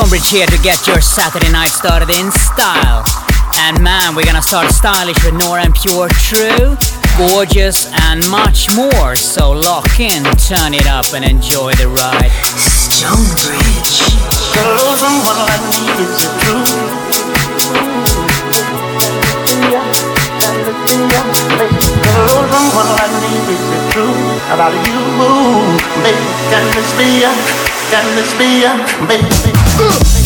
Stonebridge here to get your Saturday night started in style. And man, we're gonna start stylish with Nora En Pure True, gorgeous, and much more. So lock in, turn it up, and enjoy the ride. Stonebridge. Girls, and what I need is the truth. Girls, and what I need is the truth about you, baby. Can this be can this be a, baby?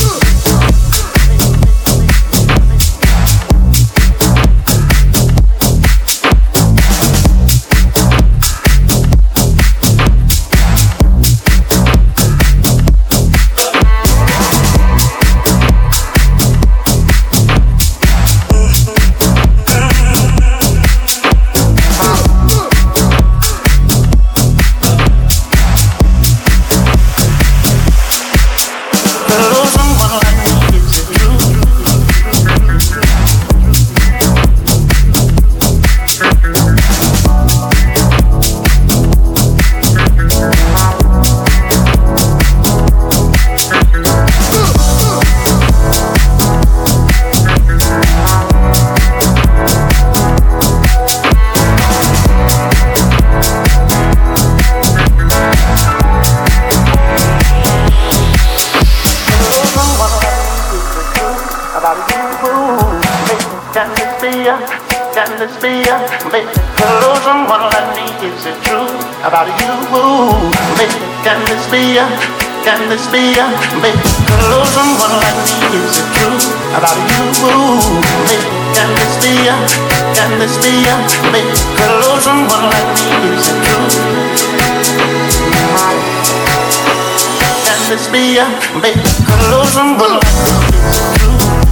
Can this be a baby? Cause someone like me is it true about you? Baby, can this be a, can this be a baby? Cause someone like me is it true? Can this be a baby? Cause someone like me is it true?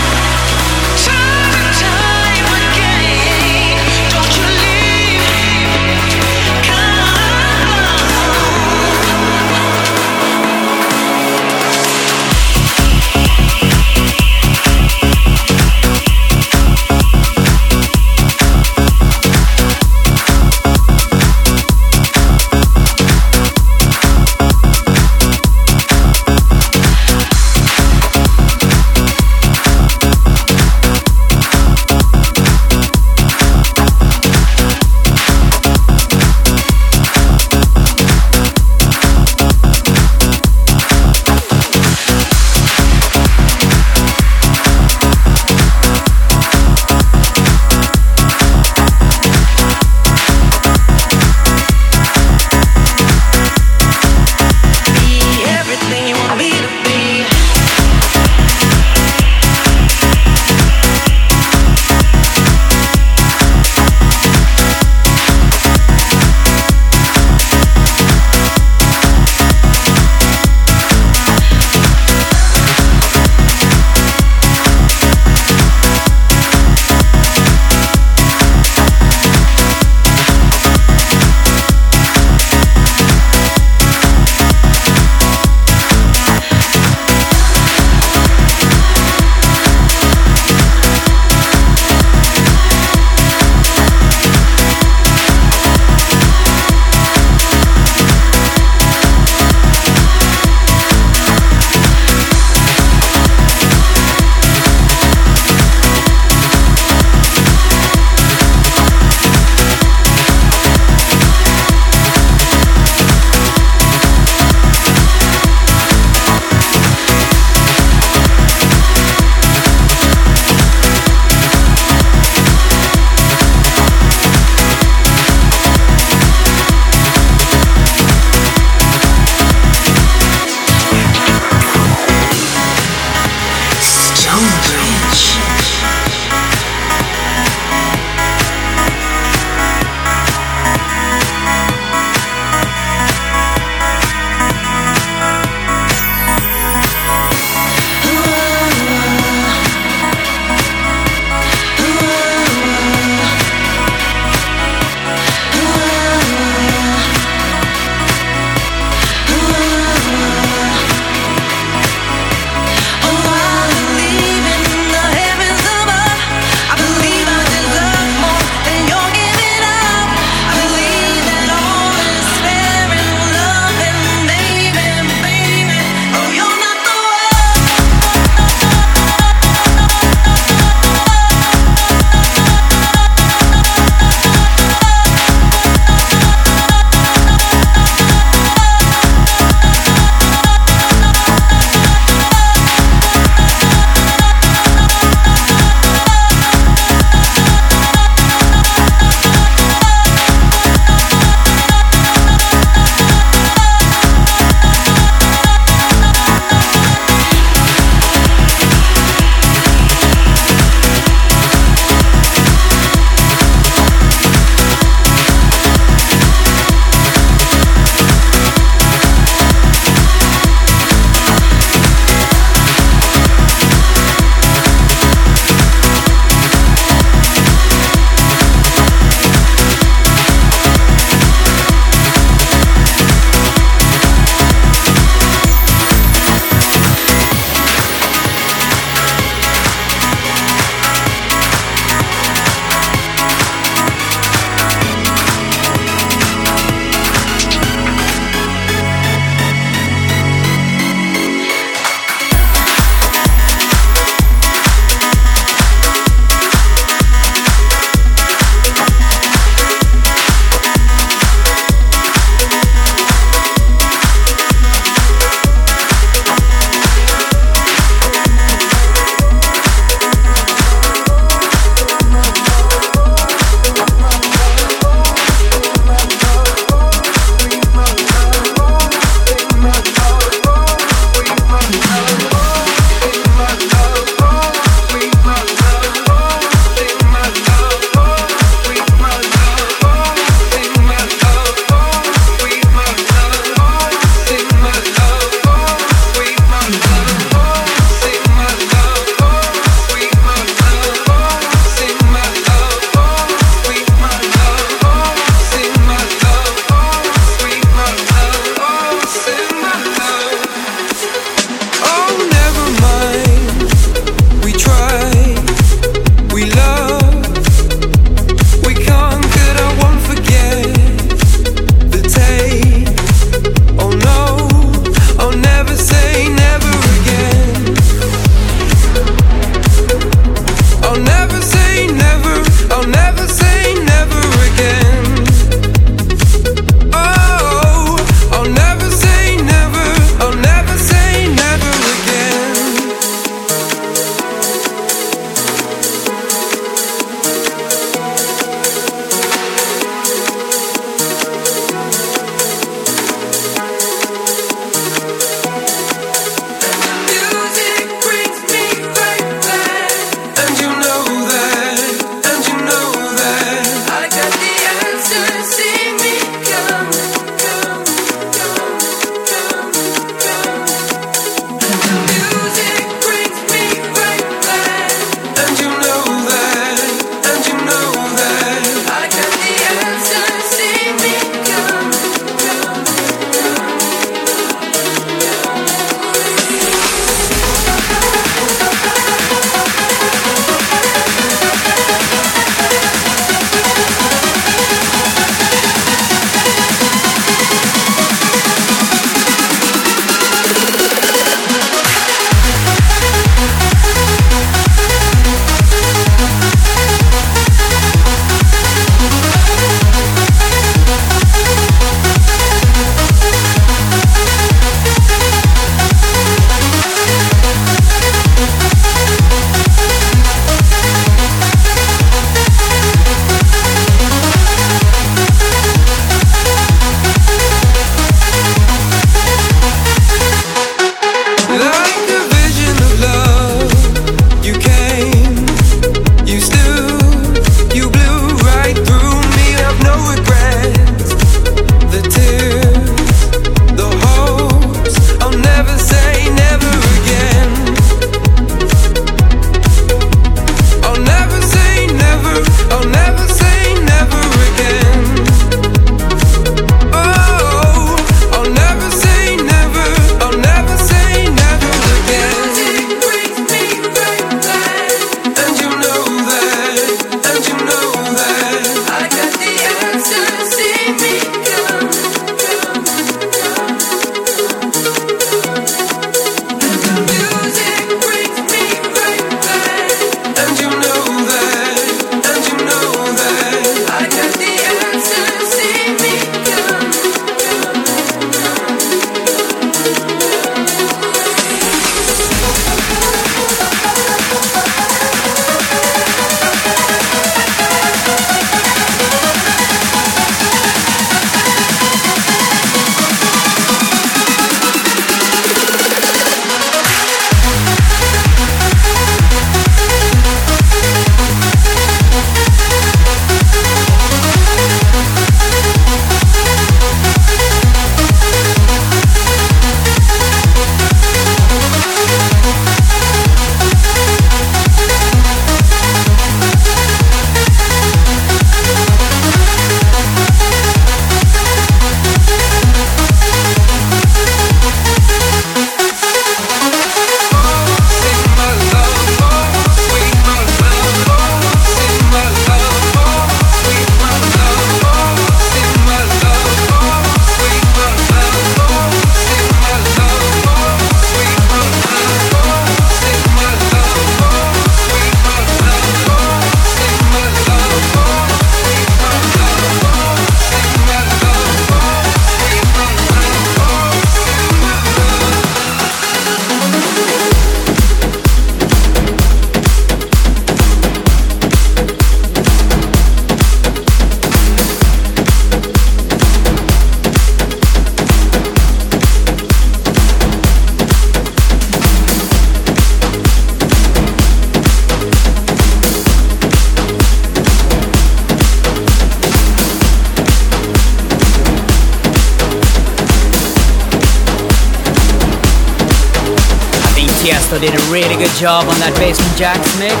Job on that Basement Jaxx mix.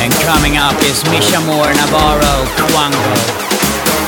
And coming up is Misha Moore Navarro Quango.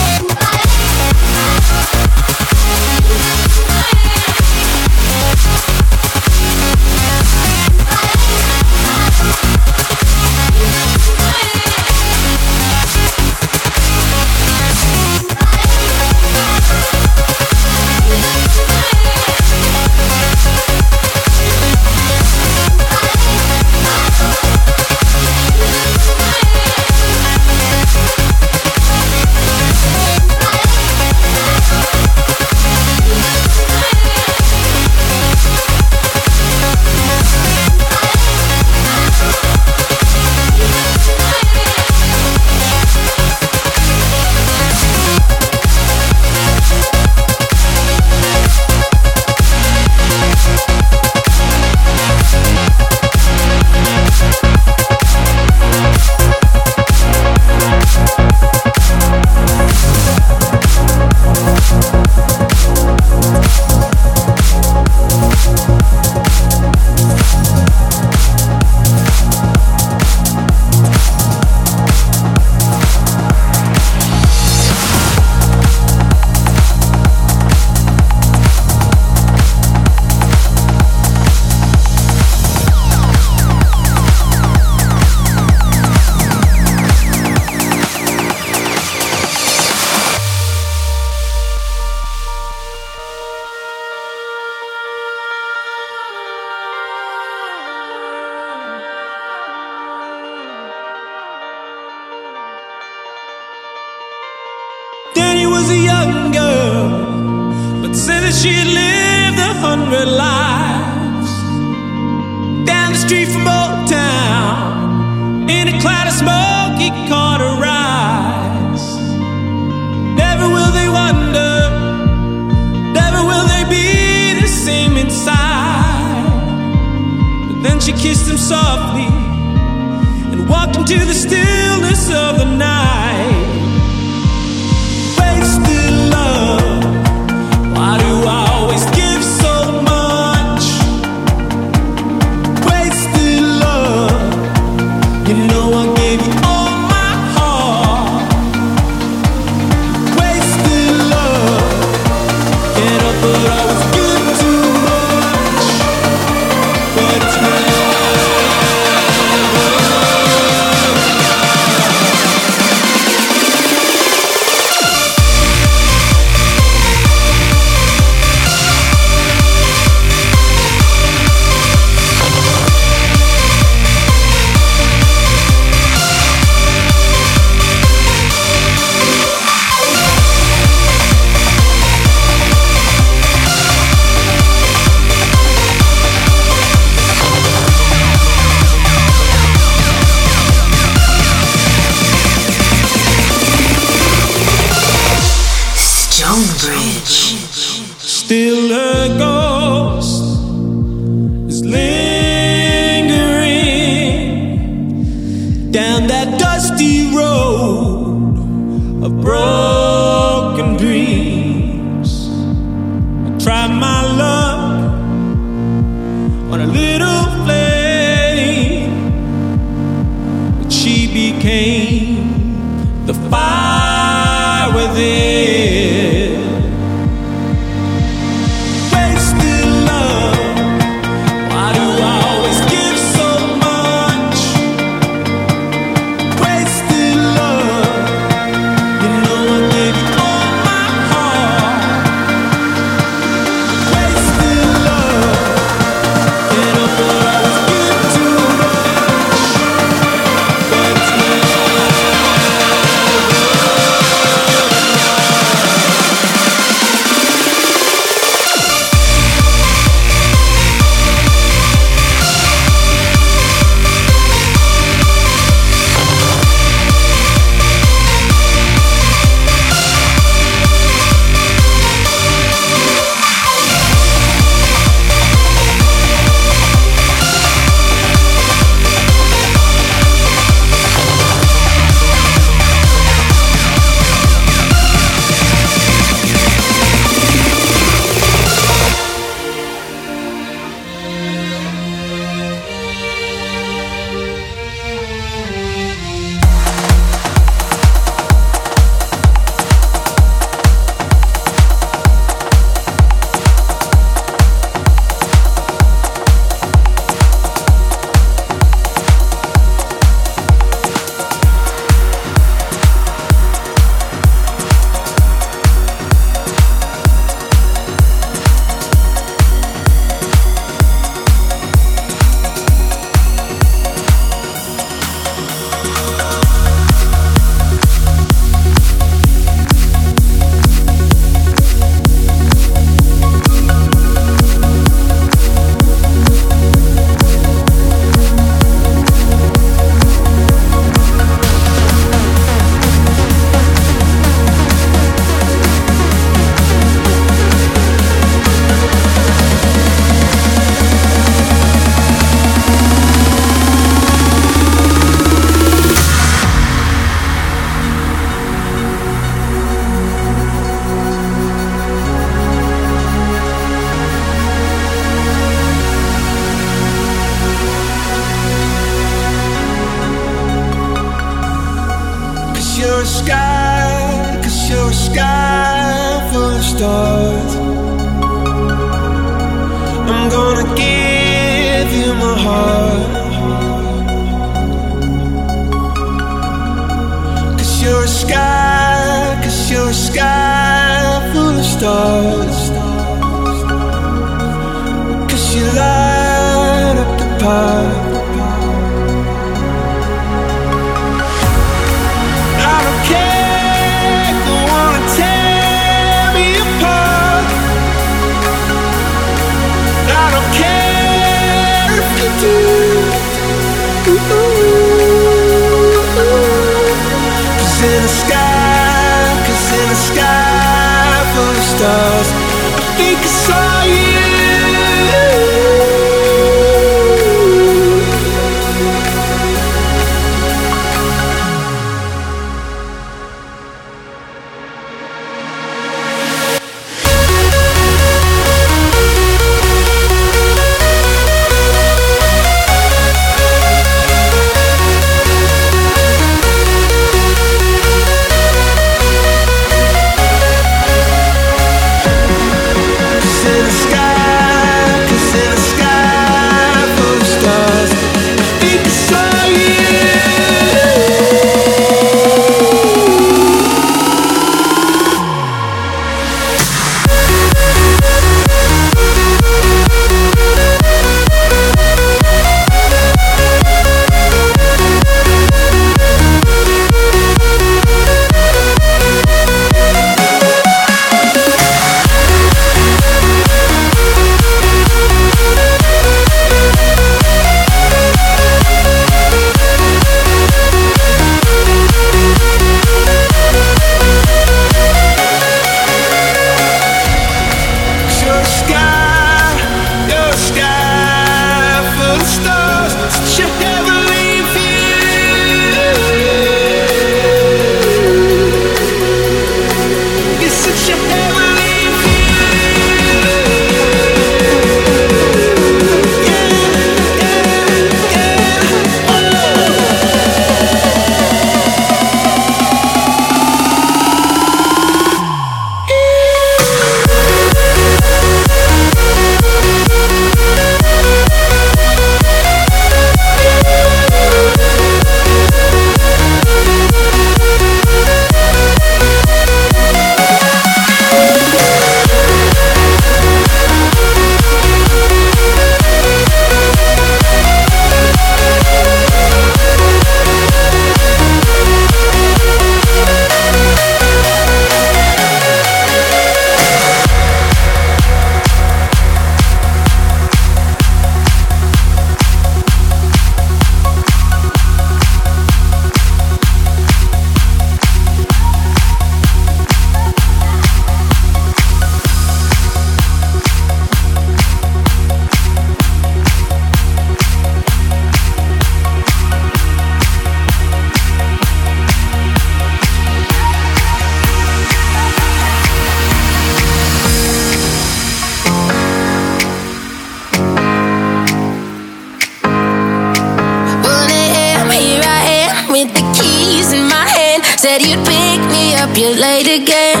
keys in my hand. Said you'd pick me up, you're late again.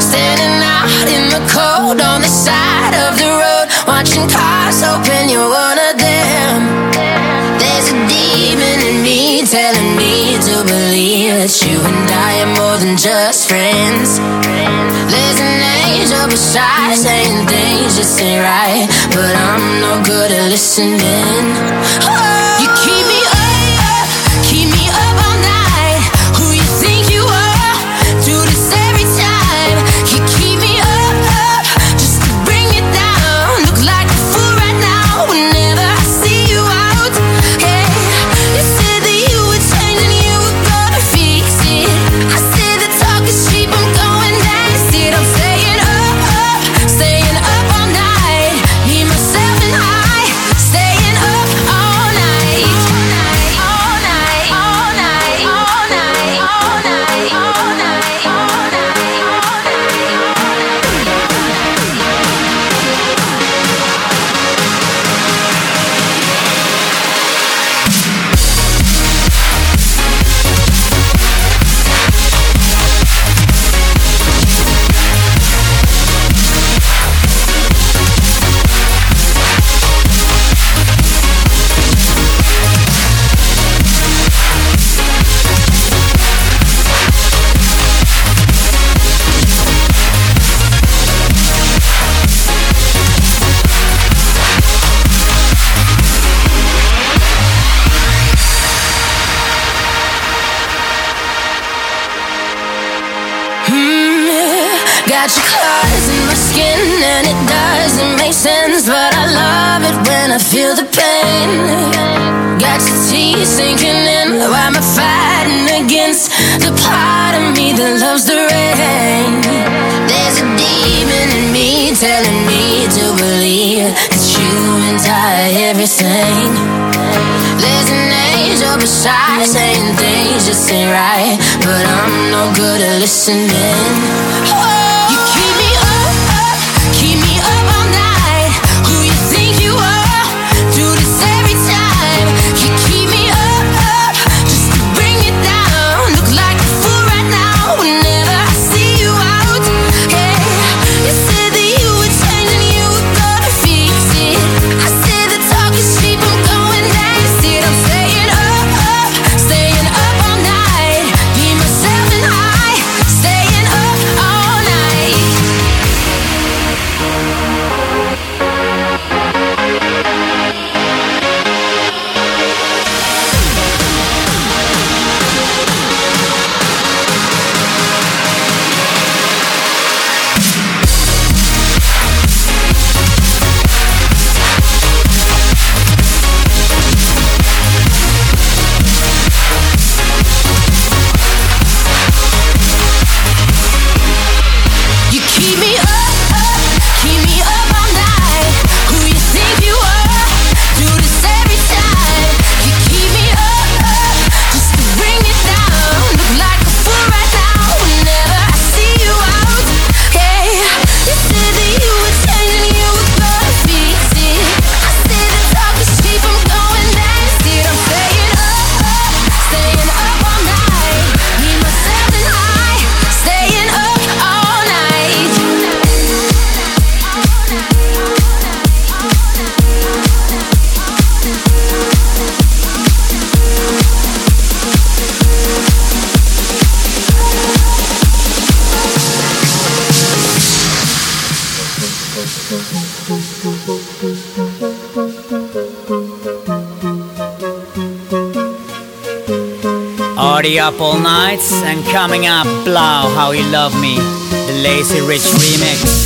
Standing out in the cold on the side of the road, watching cars open. You're one of them. There's a demon in me telling me to believe that you and I are more than just friends. There's an angel beside saying things just ain't right, but I'm no good at listening. No good and coming up, blow how you love me, the Lazy Rich remix.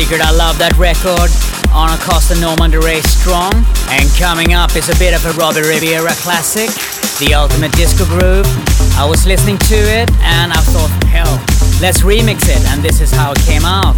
Secret I love that record. On Acosta Norman Ray Strong. And coming up is a bit of a Robbie Rivera classic, The Ultimate Disco Groove. I was listening to it and I thought, hell, let's remix it. And this is how it came out.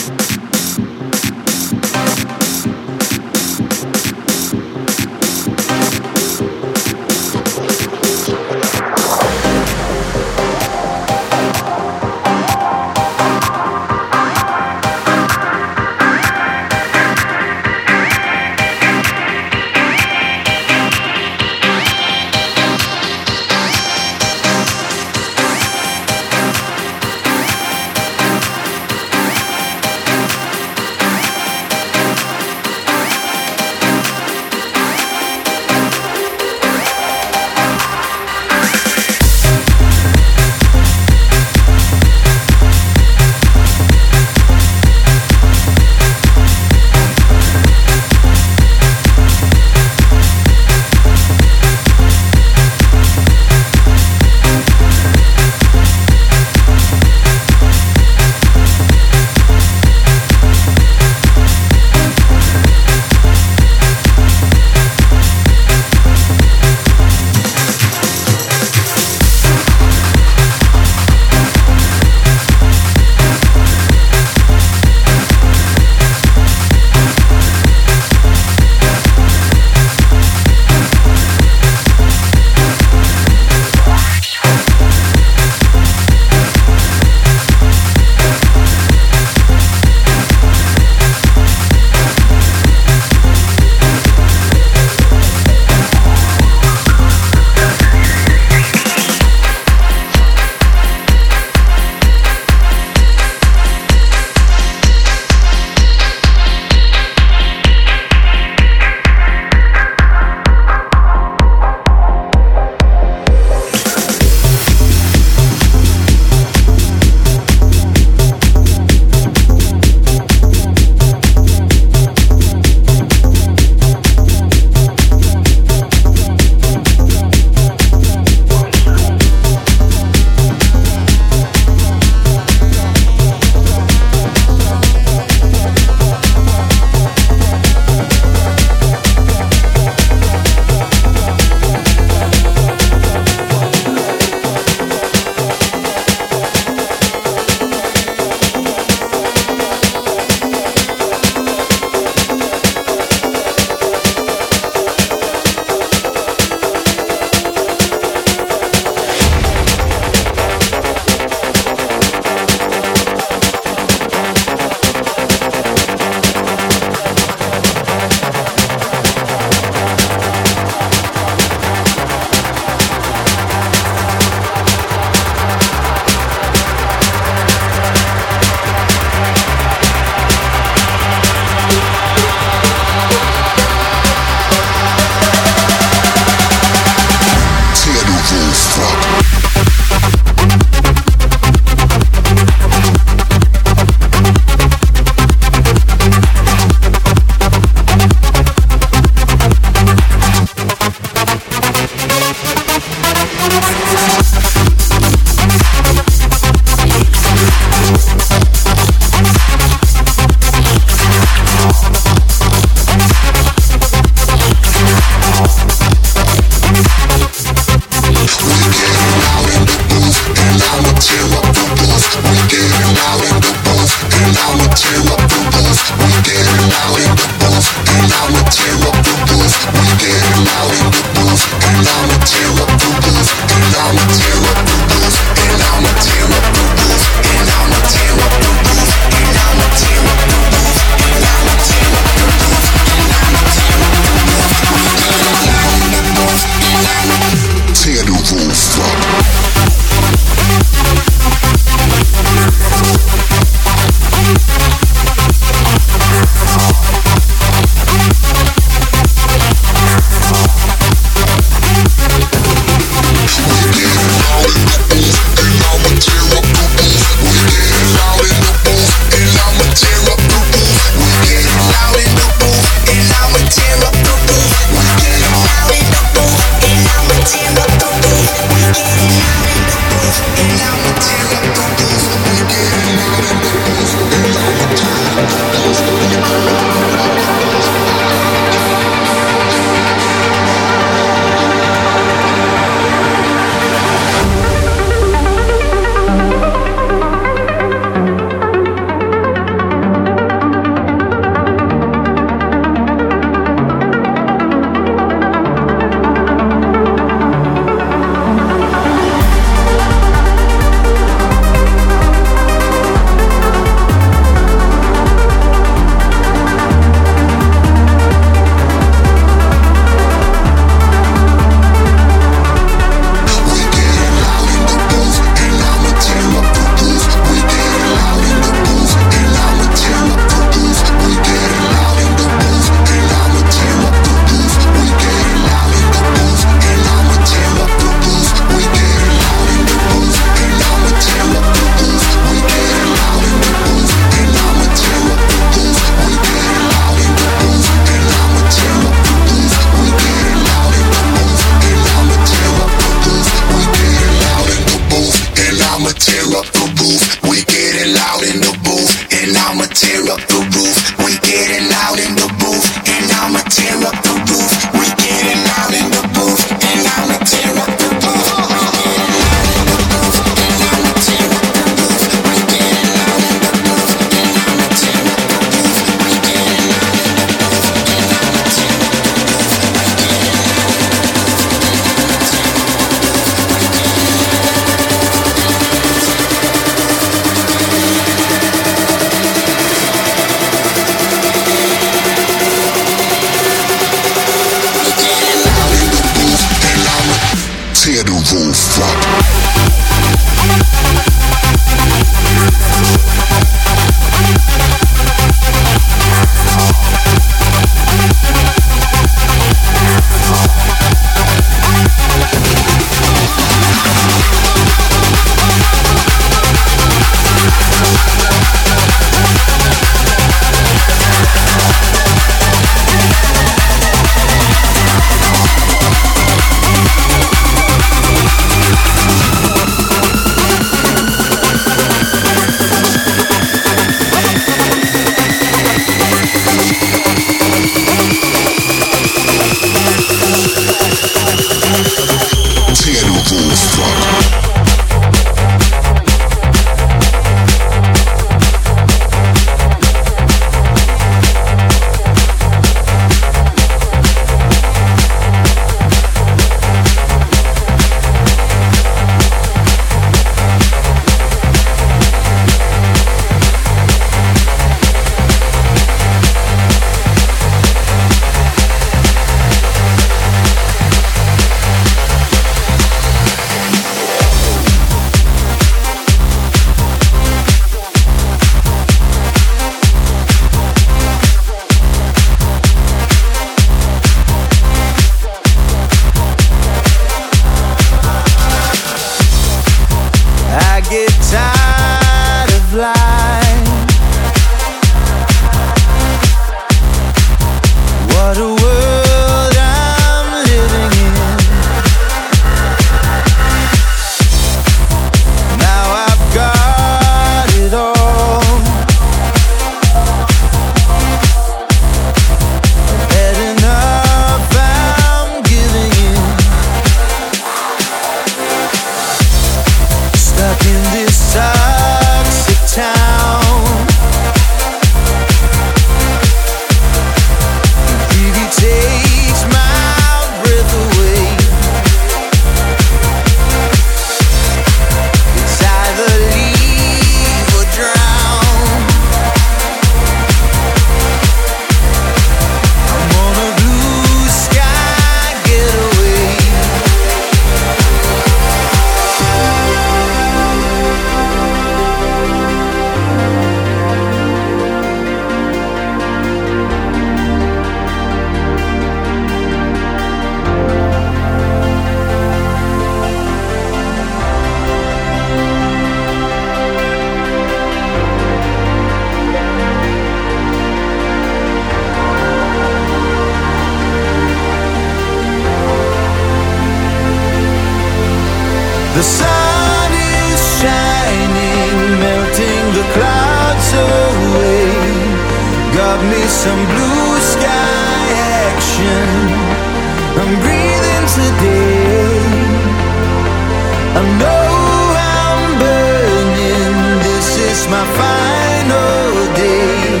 final day.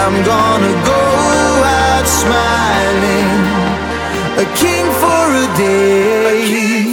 I'm gonna go out smiling. A king for a day.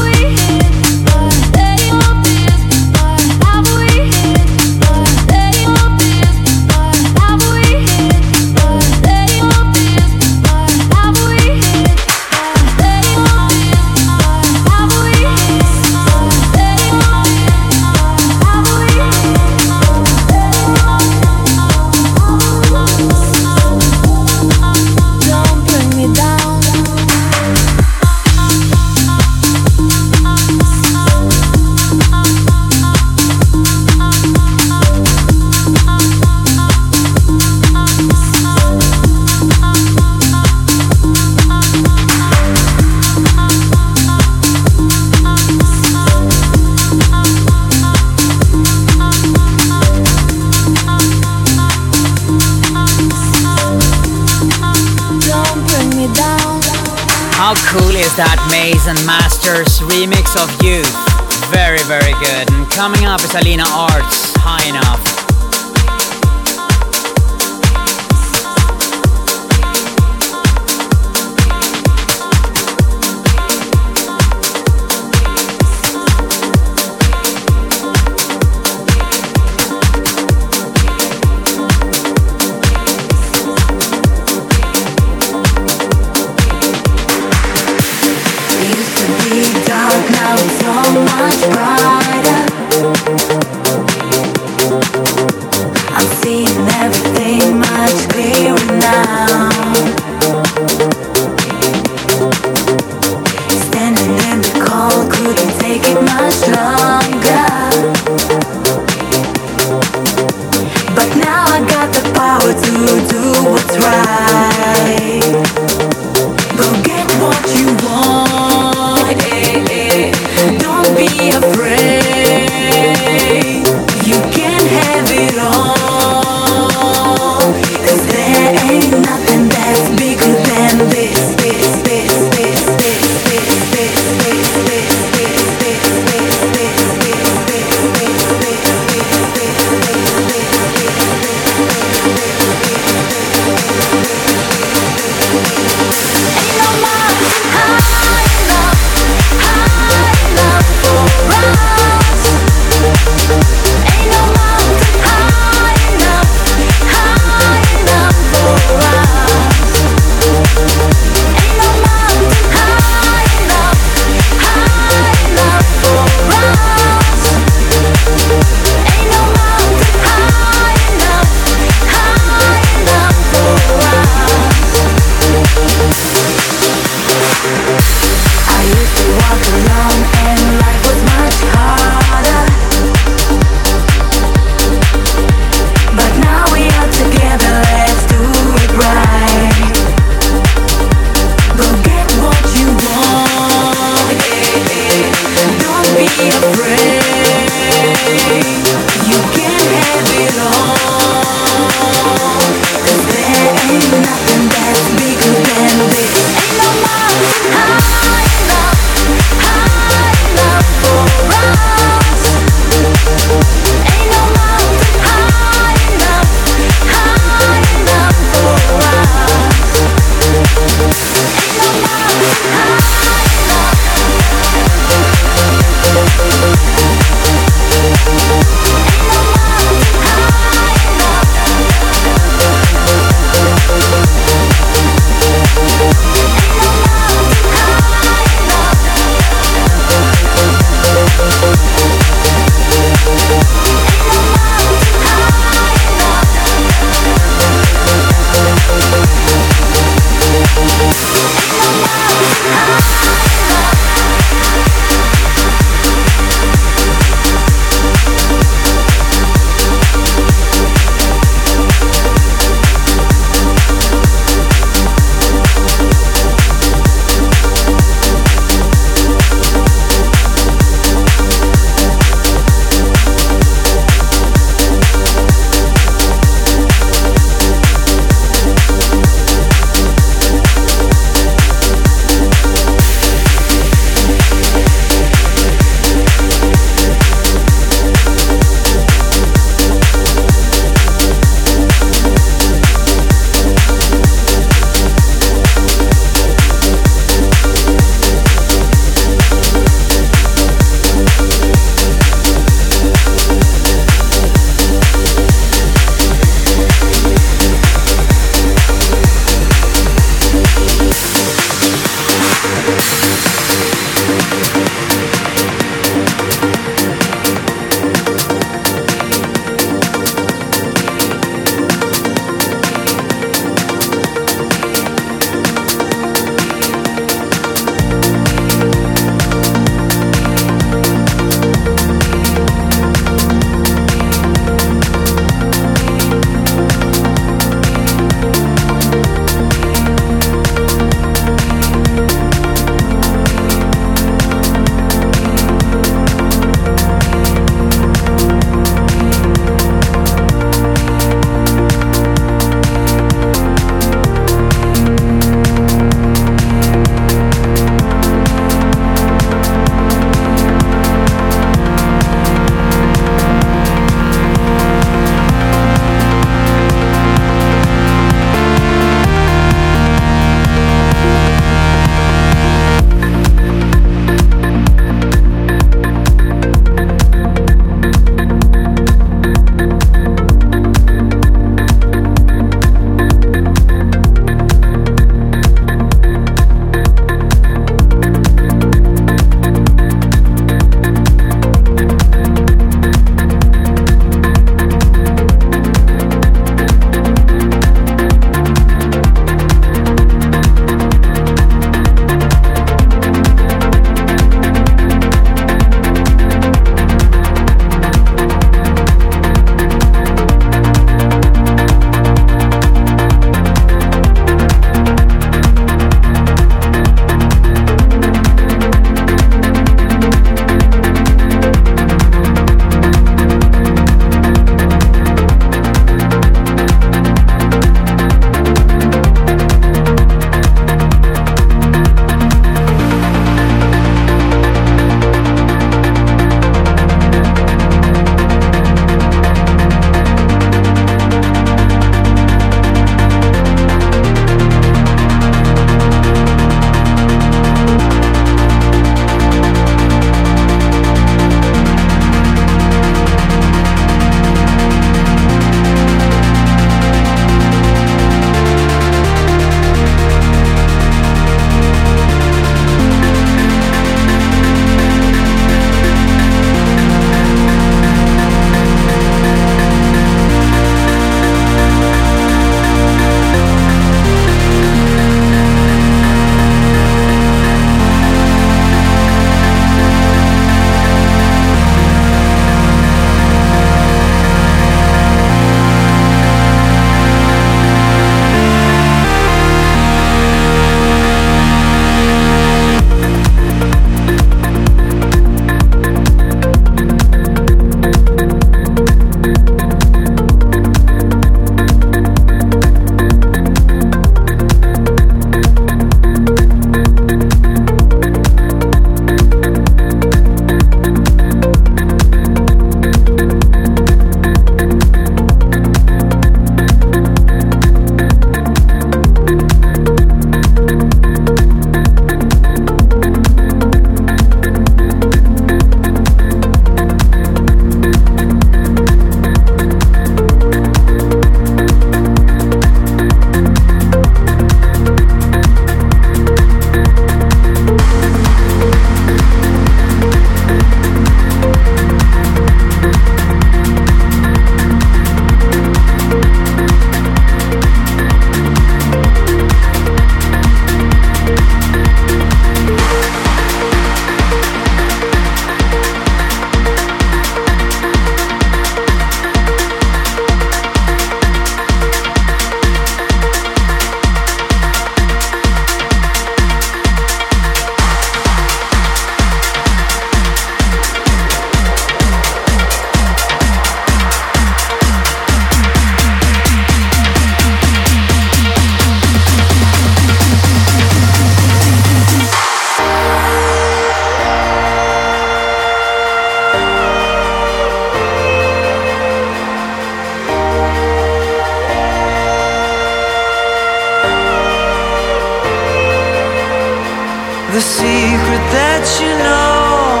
A secret that you know,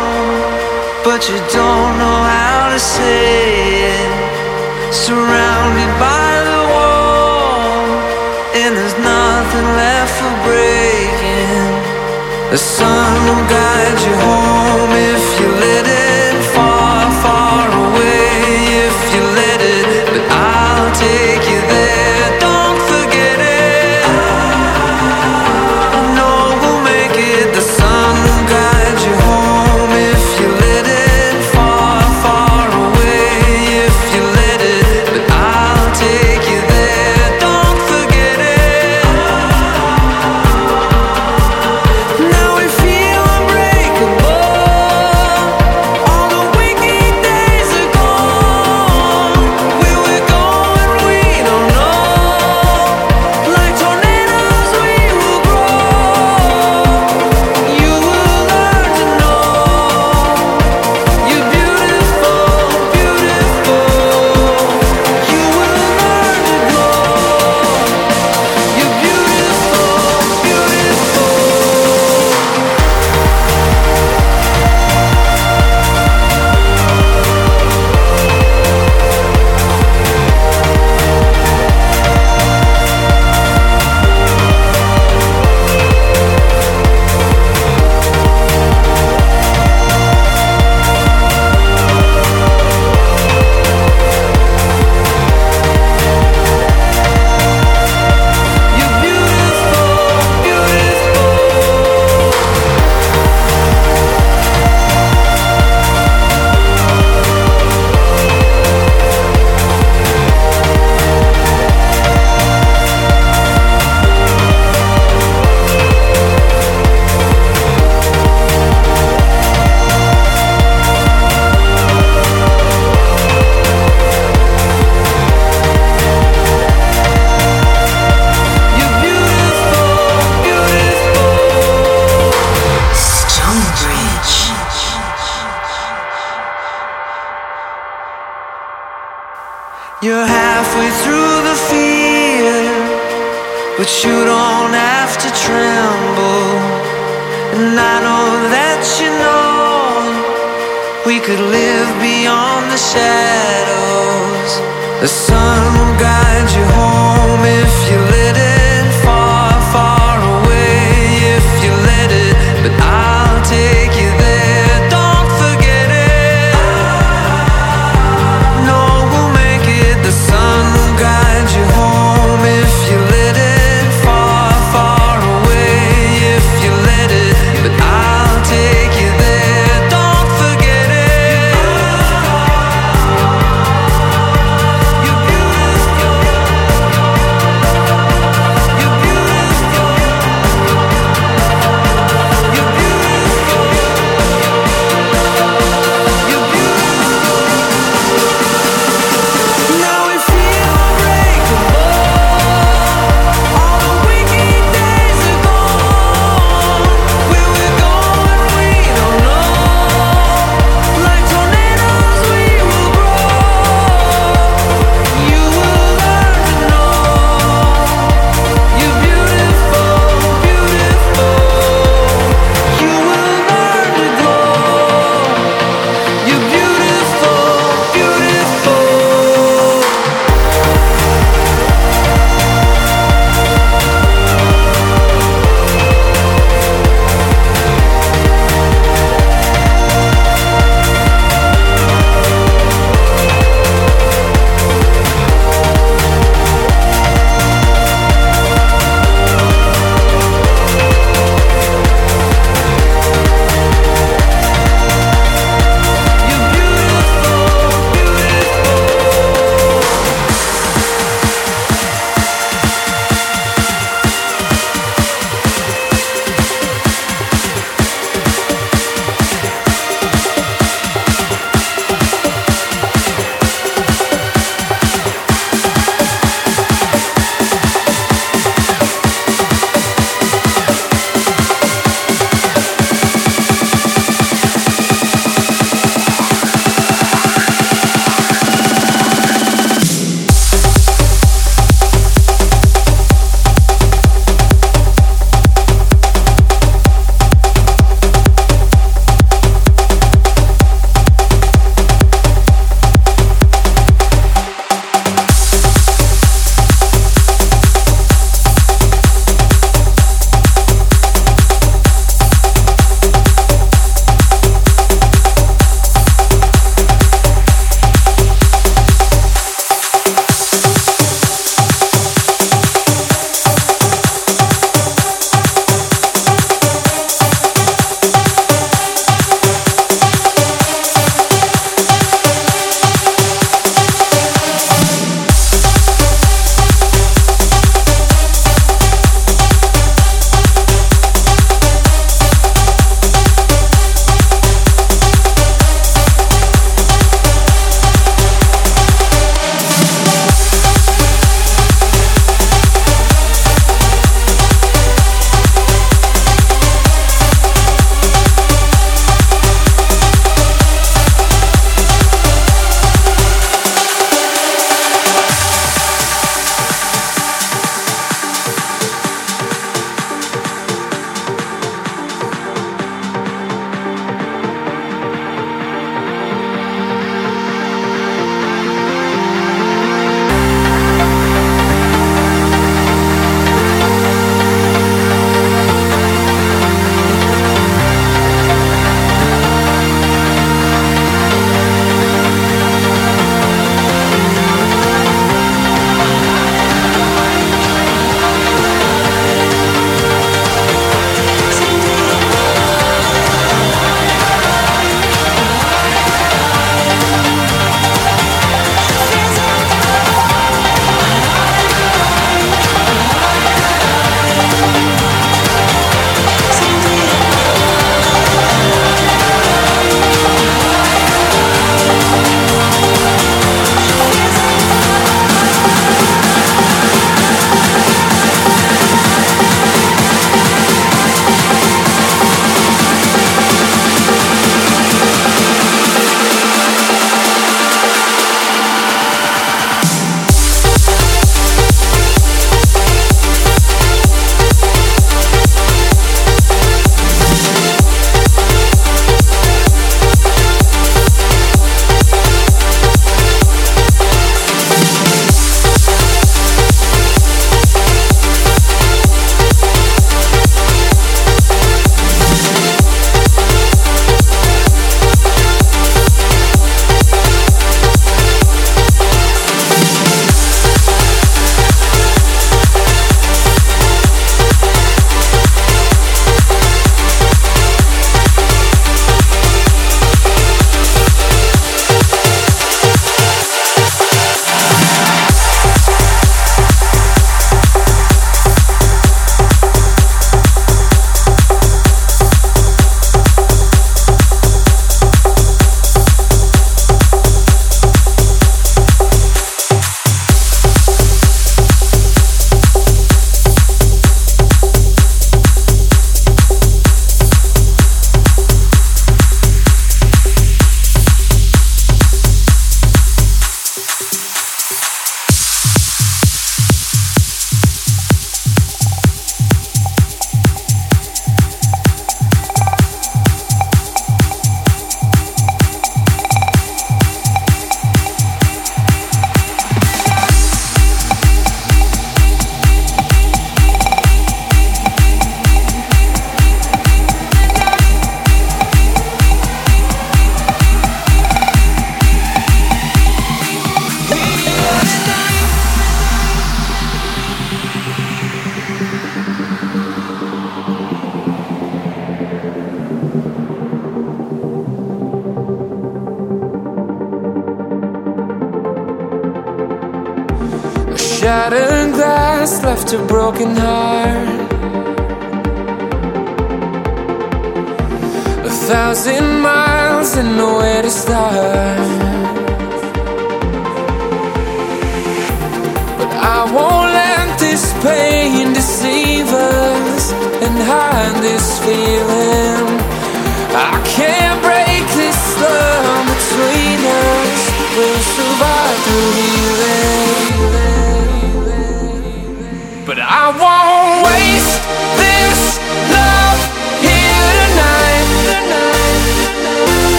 but you don't know how to say it. Surrounded by the wall, and there's nothing left for breaking. The sun will guide you home if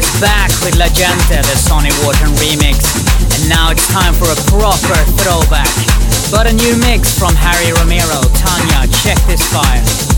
is back with La Gente, the Sonny Wharton remix. And now it's time for a proper throwback. But a new mix from Harry Romero. Tanya, check this file.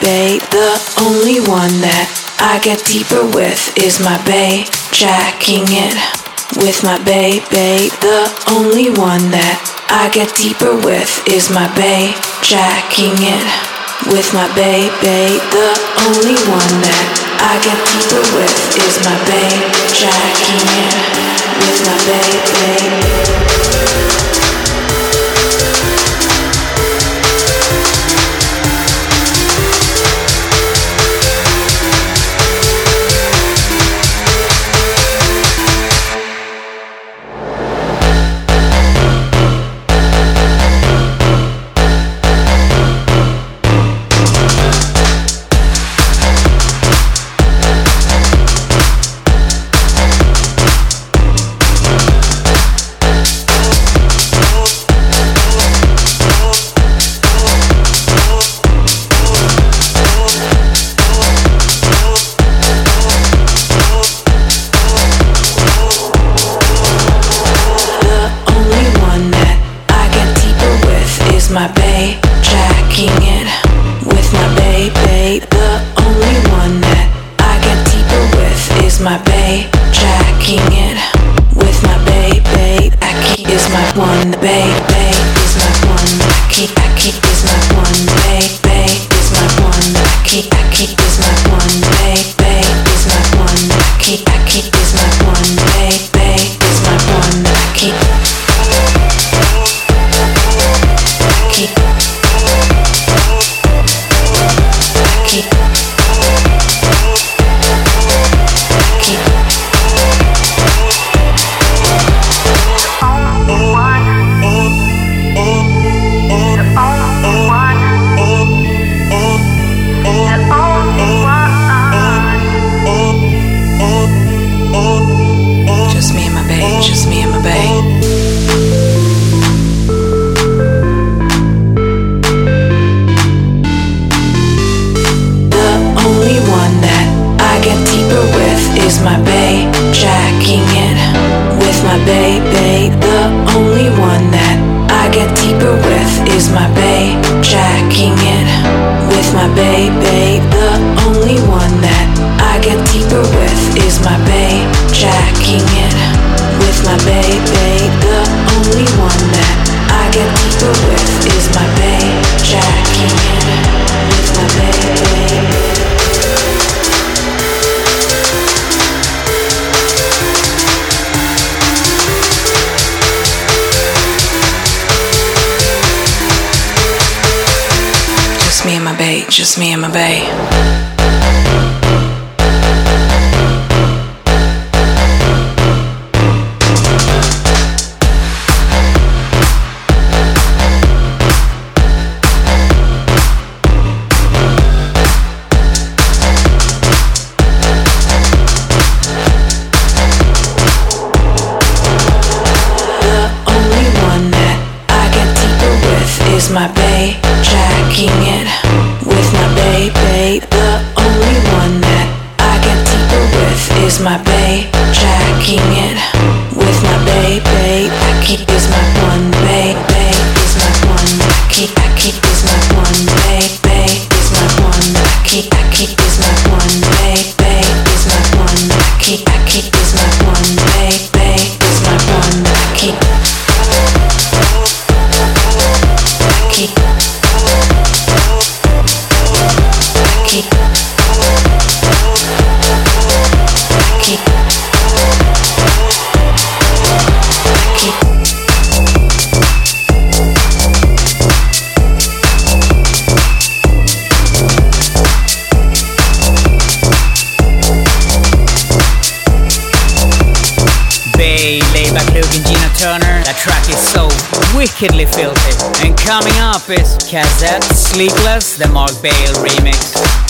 babe. The only one that I get deeper with is my babe. Jacking it with my babe, babe. The only one that I get deeper with is my babe. Jacking it with my babe, babe. The only one that I get deeper with is my babe. Jacking it with my babe, babe. is my one, babe, babe is my one. I keep, I keep is my one. wickedly filthy. And coming up is Cazzette Sleepless, the Mark Bale remix.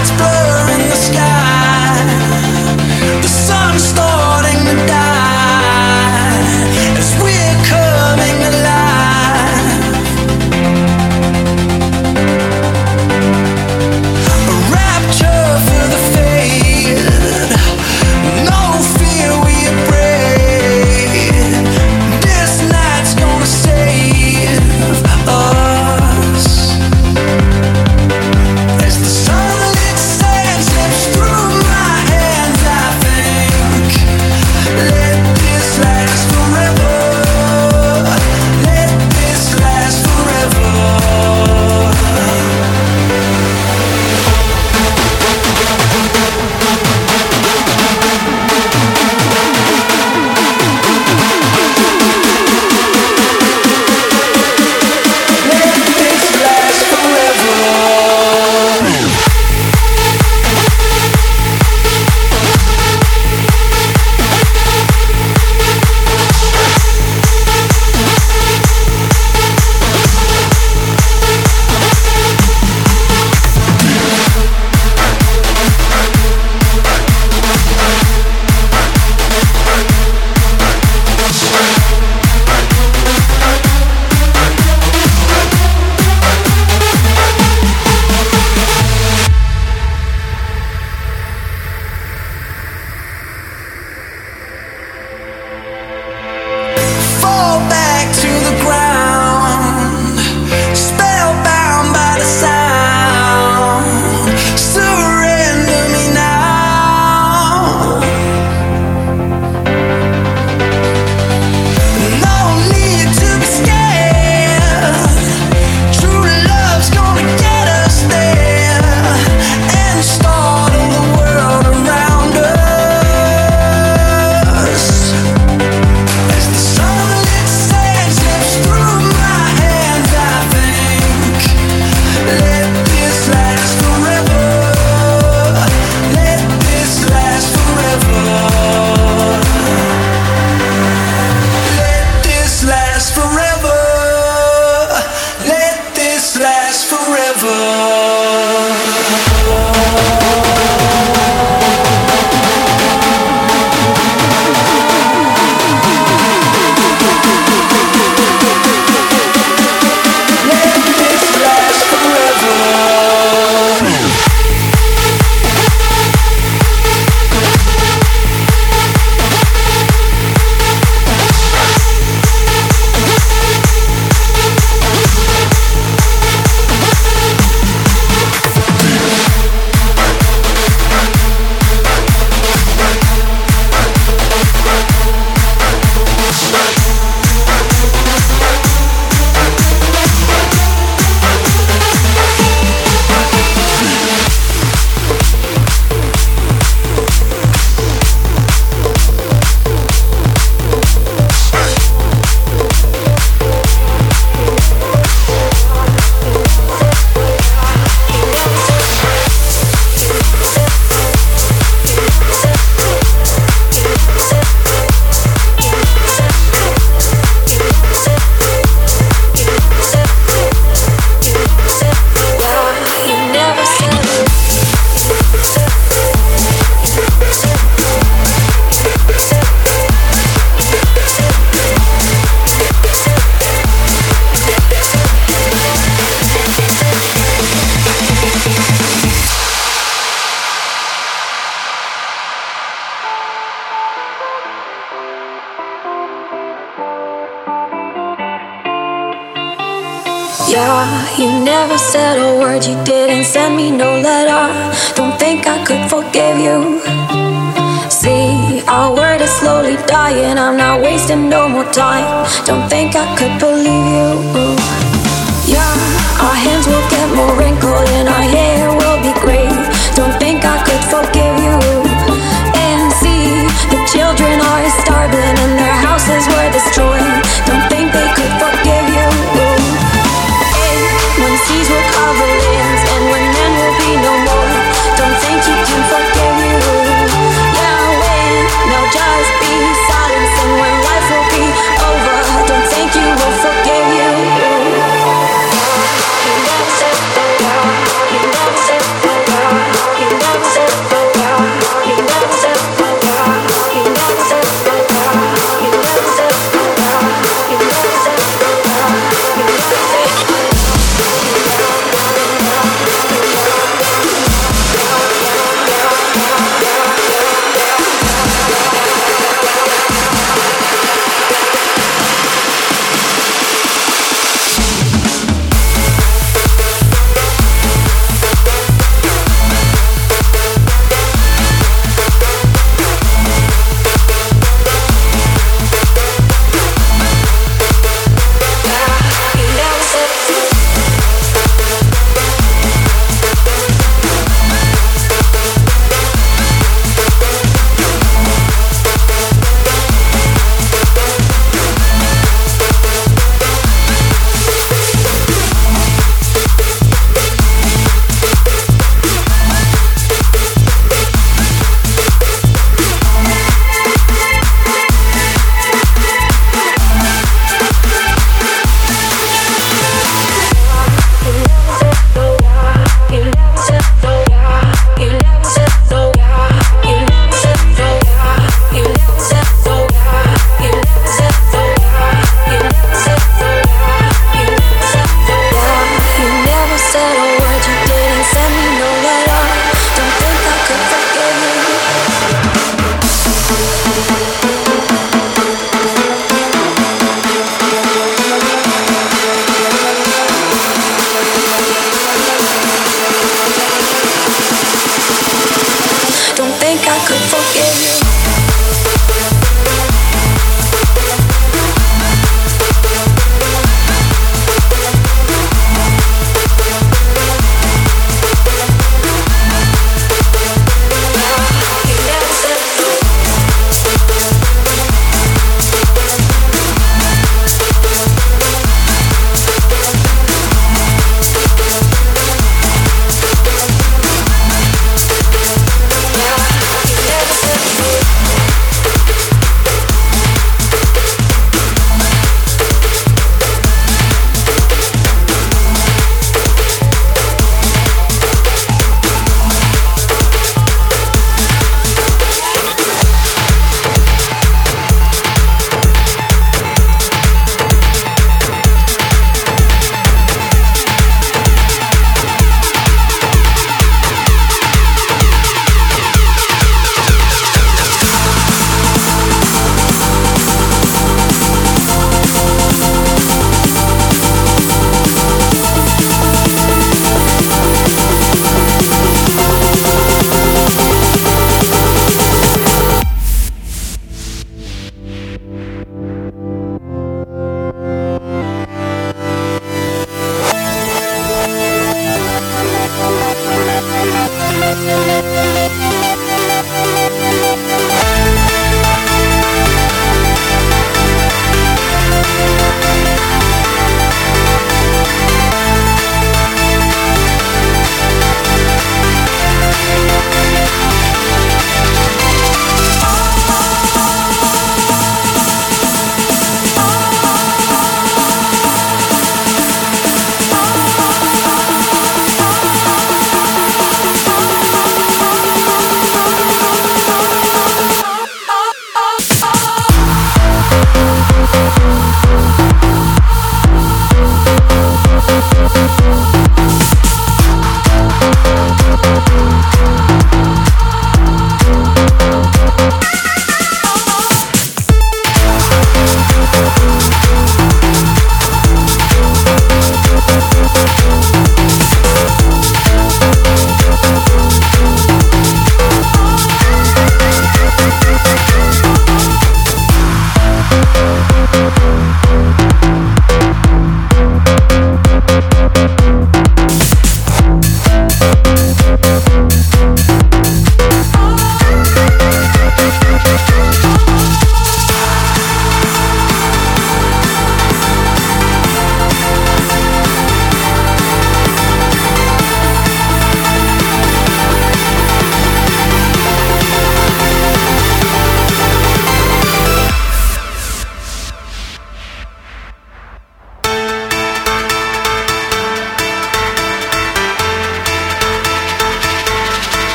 As the sunlit sand slips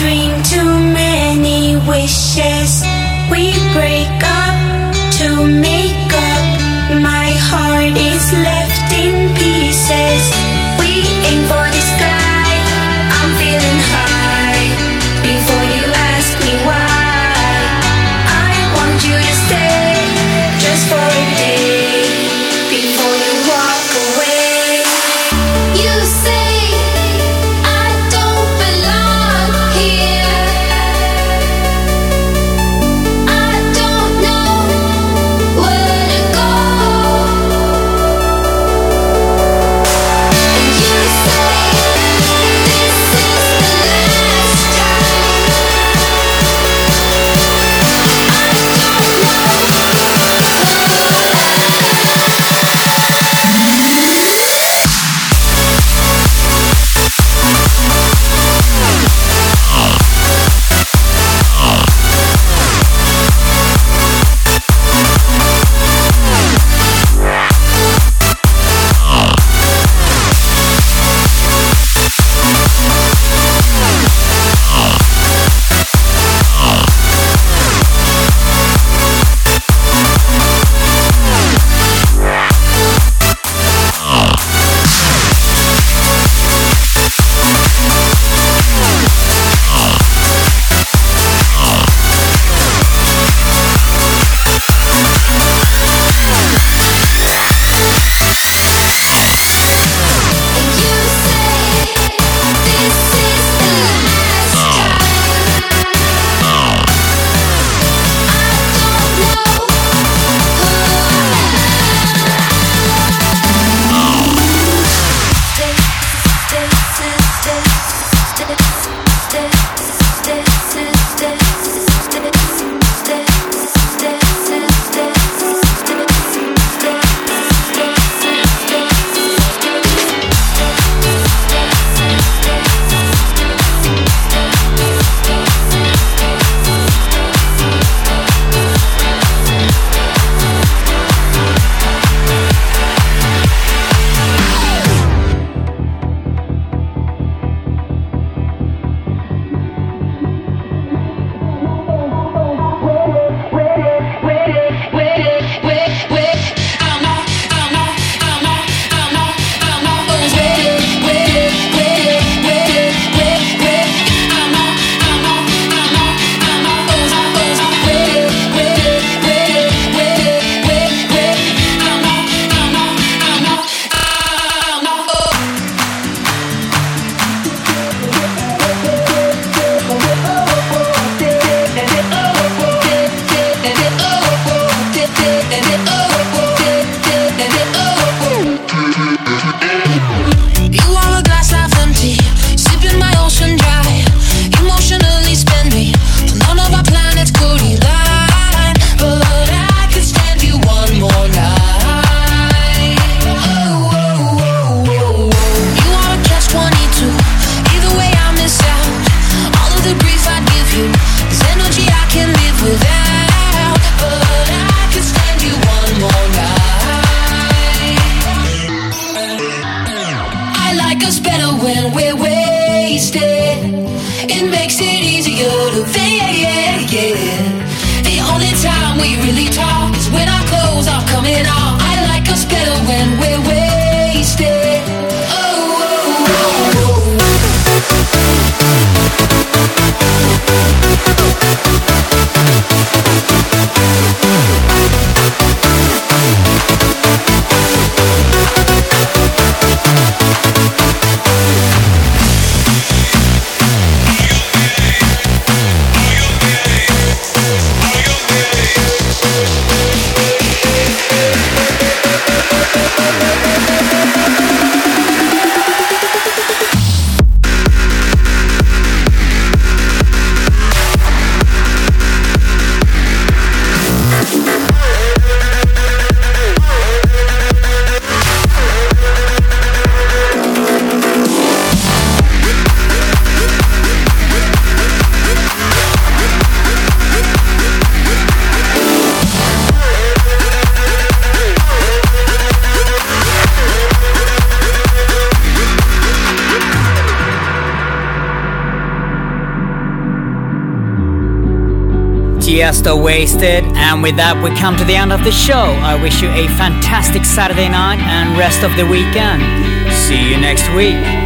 dream. Wasted, and with that, we come to the end of the show. I wish you a fantastic Saturday night and rest of the weekend. See you next week.